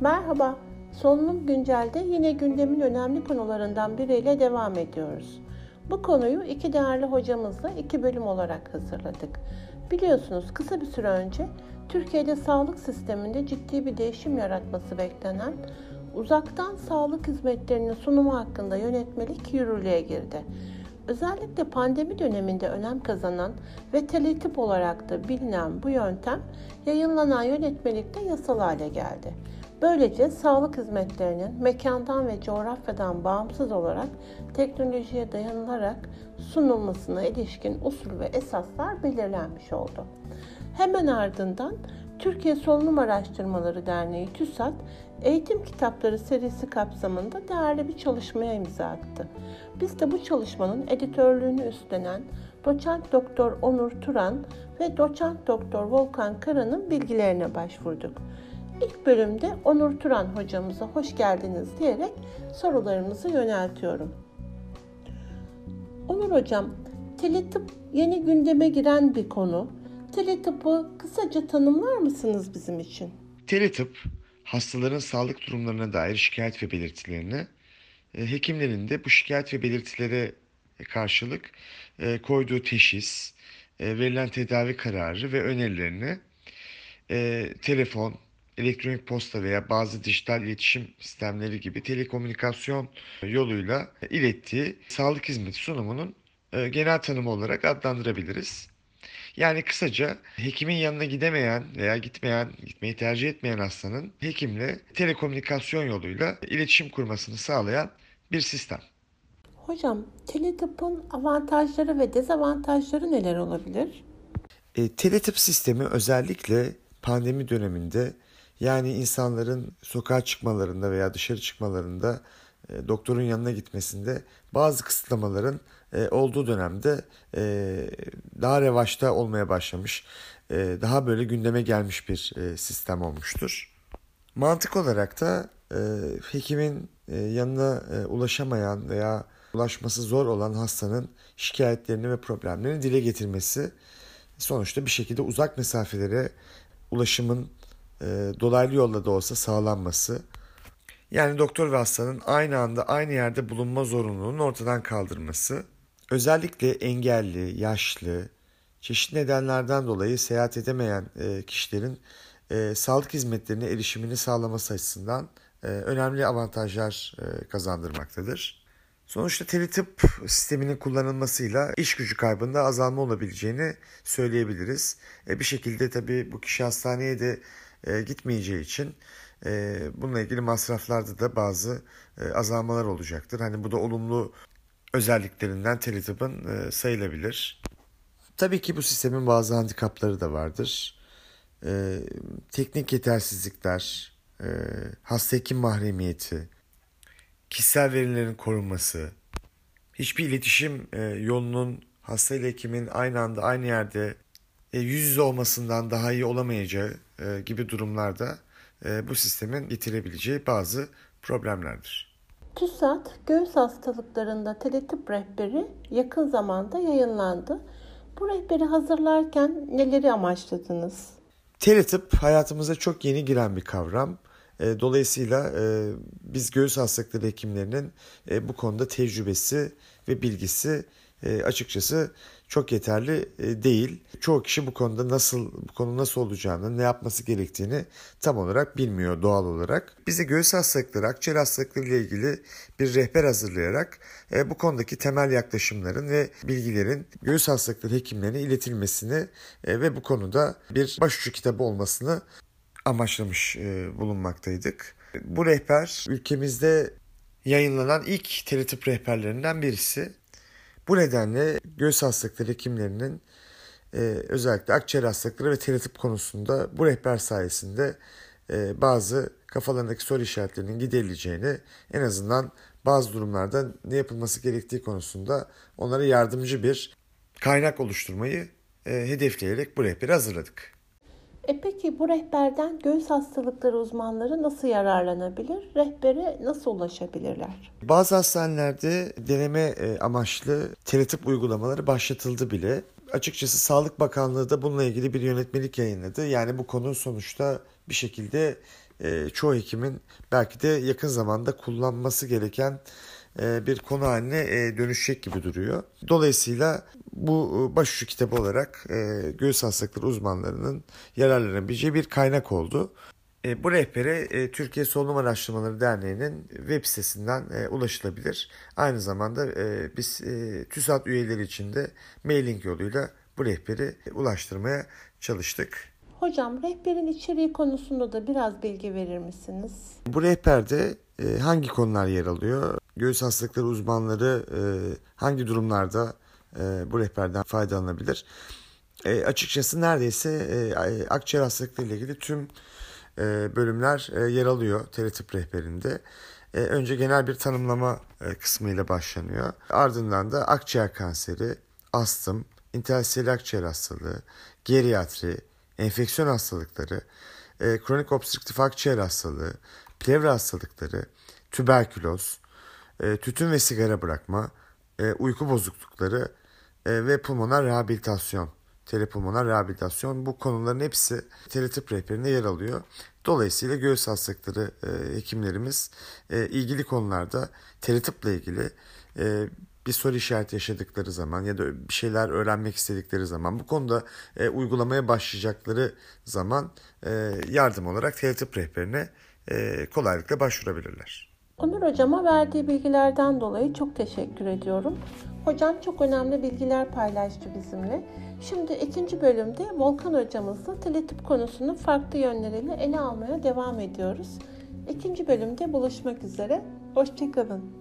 Merhaba, Solunum Güncel'de yine gündemin önemli konularından biriyle devam ediyoruz. Bu konuyu iki değerli hocamızla iki bölüm olarak hazırladık. Biliyorsunuz kısa bir süre önce Türkiye'de sağlık sisteminde ciddi bir değişim yaratması beklenen uzaktan sağlık hizmetlerinin sunumu hakkında yönetmelik yürürlüğe girdi. Özellikle pandemi döneminde önem kazanan ve teletip olarak da bilinen bu yöntem yayınlanan yönetmelikte yasal hale geldi. Böylece sağlık hizmetlerinin mekandan ve coğrafyadan bağımsız olarak teknolojiye dayanılarak sunulmasına ilişkin usul ve esaslar belirlenmiş oldu. Hemen ardından Türkiye Solunum Araştırmaları Derneği TÜSAT eğitim kitapları serisi kapsamında değerli bir çalışmaya imza attı. Biz de bu çalışmanın editörlüğünü üstlenen doçent doktor Onur Turan ve doçent doktor Volkan Kara'nın bilgilerine başvurduk. İlk bölümde Onur Turan hocamıza hoş geldiniz diyerek sorularımızı yöneltiyorum. Onur hocam, teletıp yeni gündeme giren bir konu. Teletıpı kısaca tanımlar mısınız bizim için? Teletıp, hastaların sağlık durumlarına dair şikayet ve belirtilerini, e, hekimlerin de bu şikayet ve belirtilere karşılık e, koyduğu teşhis, e, verilen tedavi kararı ve önerilerini telefon, elektronik posta veya bazı dijital iletişim sistemleri gibi telekomünikasyon yoluyla ilettiği sağlık hizmeti sunumunun genel tanımı olarak adlandırabiliriz. Yani kısaca hekimin yanına gidemeyen veya gitmeyen, gitmeyi tercih etmeyen hastanın hekimle telekomünikasyon yoluyla iletişim kurmasını sağlayan bir sistem. Hocam, teletıpın avantajları ve dezavantajları neler olabilir? E, teletip sistemi özellikle pandemi döneminde yani insanların sokağa çıkmalarında veya dışarı çıkmalarında e, doktorun yanına gitmesinde bazı kısıtlamaların e, olduğu dönemde e, daha revaçta olmaya başlamış, daha böyle gündeme gelmiş bir sistem olmuştur. Mantık olarak da hekimin yanına ulaşamayan veya ulaşması zor olan hastanın şikayetlerini ve problemlerini dile getirmesi sonuçta bir şekilde uzak mesafelere ulaşımın e, dolaylı yolla da olsa sağlanması yani doktor ve hastanın aynı anda aynı yerde bulunma zorunluluğunun ortadan kaldırması özellikle engelli, yaşlı, çeşitli nedenlerden dolayı seyahat edemeyen e, kişilerin e, sağlık hizmetlerine erişimini sağlaması açısından e, önemli avantajlar kazandırmaktadır. Sonuçta teletıp sisteminin kullanılmasıyla iş gücü kaybında azalma olabileceğini söyleyebiliriz. E, bir şekilde tabii bu kişi hastaneye de e, gitmeyeceği için e, bununla ilgili masraflarda da bazı e, azalmalar olacaktır. Hani bu da olumlu özelliklerinden teletıpın e, sayılabilir. Tabii ki bu sistemin bazı handikapları da vardır. E, teknik yetersizlikler, e, hasta hekim mahremiyeti, kişisel verilerin korunması, hiçbir iletişim e, yolunun hasta ile hekimin aynı anda aynı yerde e, yüz yüze olmasından daha iyi olamayacağı e, gibi durumlarda e, bu sistemin getirebileceği bazı problemlerdir. TÜSAT göğüs hastalıklarında teletip rehberi yakın zamanda yayınlandı. Bu rehberi hazırlarken neleri amaçladınız? Teletip hayatımıza çok yeni giren bir kavram. E, dolayısıyla biz göğüs hastalıkları hekimlerinin bu konuda tecrübesi ve bilgisi açıkçası çok yeterli değil. Çoğu kişi bu konuda nasıl bu konu nasıl olacağını, ne yapması gerektiğini tam olarak bilmiyor doğal olarak. Bize göğüs hastalıkları, akciğer hastalıkları ile ilgili bir rehber hazırlayarak bu konudaki temel yaklaşımların ve bilgilerin göğüs hastalıkları hekimlerine iletilmesini ve bu konuda bir başucu kitabı olmasını amaçlamış e, bulunmaktaydık. Bu rehber ülkemizde yayınlanan ilk teletip rehberlerinden birisi. Bu nedenle göğüs hastalıkları hekimlerinin e, özellikle akciğer hastalıkları ve teletip konusunda bu rehber sayesinde e, bazı kafalarındaki soru işaretlerinin giderileceğini en azından bazı durumlarda ne yapılması gerektiği konusunda onlara yardımcı bir kaynak oluşturmayı e, hedefleyerek bu rehberi hazırladık. E peki bu rehberden göğüs hastalıkları uzmanları nasıl yararlanabilir? Rehbere nasıl ulaşabilirler? Bazı hastanelerde deneme e, amaçlı teletip uygulamaları başlatıldı bile. Açıkçası Sağlık Bakanlığı da bununla ilgili bir yönetmelik yayınladı. Yani bu konu sonuçta bir şekilde e, çoğu hekimin belki de yakın zamanda kullanması gereken bir konu haline e, dönüşecek gibi duruyor. Dolayısıyla bu e, başucu kitabı olarak e, göğüs hastalıkları uzmanlarının yararlanabileceği bir kaynak oldu. E, bu rehbere e, Türkiye Solunum Araştırmaları Derneği'nin web sitesinden e, ulaşılabilir. Aynı zamanda e, biz e, TÜSAT üyeleri için de mailing yoluyla bu rehberi ulaştırmaya çalıştık. Hocam rehberin içeriği konusunda da biraz bilgi verir misiniz? Bu rehberde e, hangi konular yer alıyor? Göğüs hastalıkları uzmanları e, hangi durumlarda e, bu rehberden faydalanabilir? E, açıkçası neredeyse e, akciğer hastalıkları ile ilgili tüm e, bölümler e, yer alıyor teletip rehberinde. E, önce genel bir tanımlama e, kısmıyla başlanıyor. Ardından da akciğer kanseri, astım, interstitial akciğer hastalığı, geriatri, enfeksiyon hastalıkları, e, kronik obstrüktif akciğer hastalığı, plevra hastalıkları, tüberküloz, e, tütün ve sigara bırakma, e, uyku bozuklukları e, ve pulmoner rehabilitasyon, telepulmoner rehabilitasyon bu konuların hepsi teletip rehberinde yer alıyor. Dolayısıyla göğüs hastalıkları e, hekimlerimiz ilgili konularda teletiple ilgili bir soru işareti yaşadıkları zaman ya da bir şeyler öğrenmek istedikleri zaman bu konuda e, uygulamaya başlayacakları zaman e, yardım olarak teletip rehberine e, kolaylıkla başvurabilirler. Onur Hocama verdiği bilgilerden dolayı çok teşekkür ediyorum. Hocam çok önemli bilgiler paylaştı bizimle. Şimdi ikinci bölümde Volkan hocamızla teletip konusunu farklı yönleriyle ele almaya devam ediyoruz. İkinci bölümde buluşmak üzere. Hoşçakalın.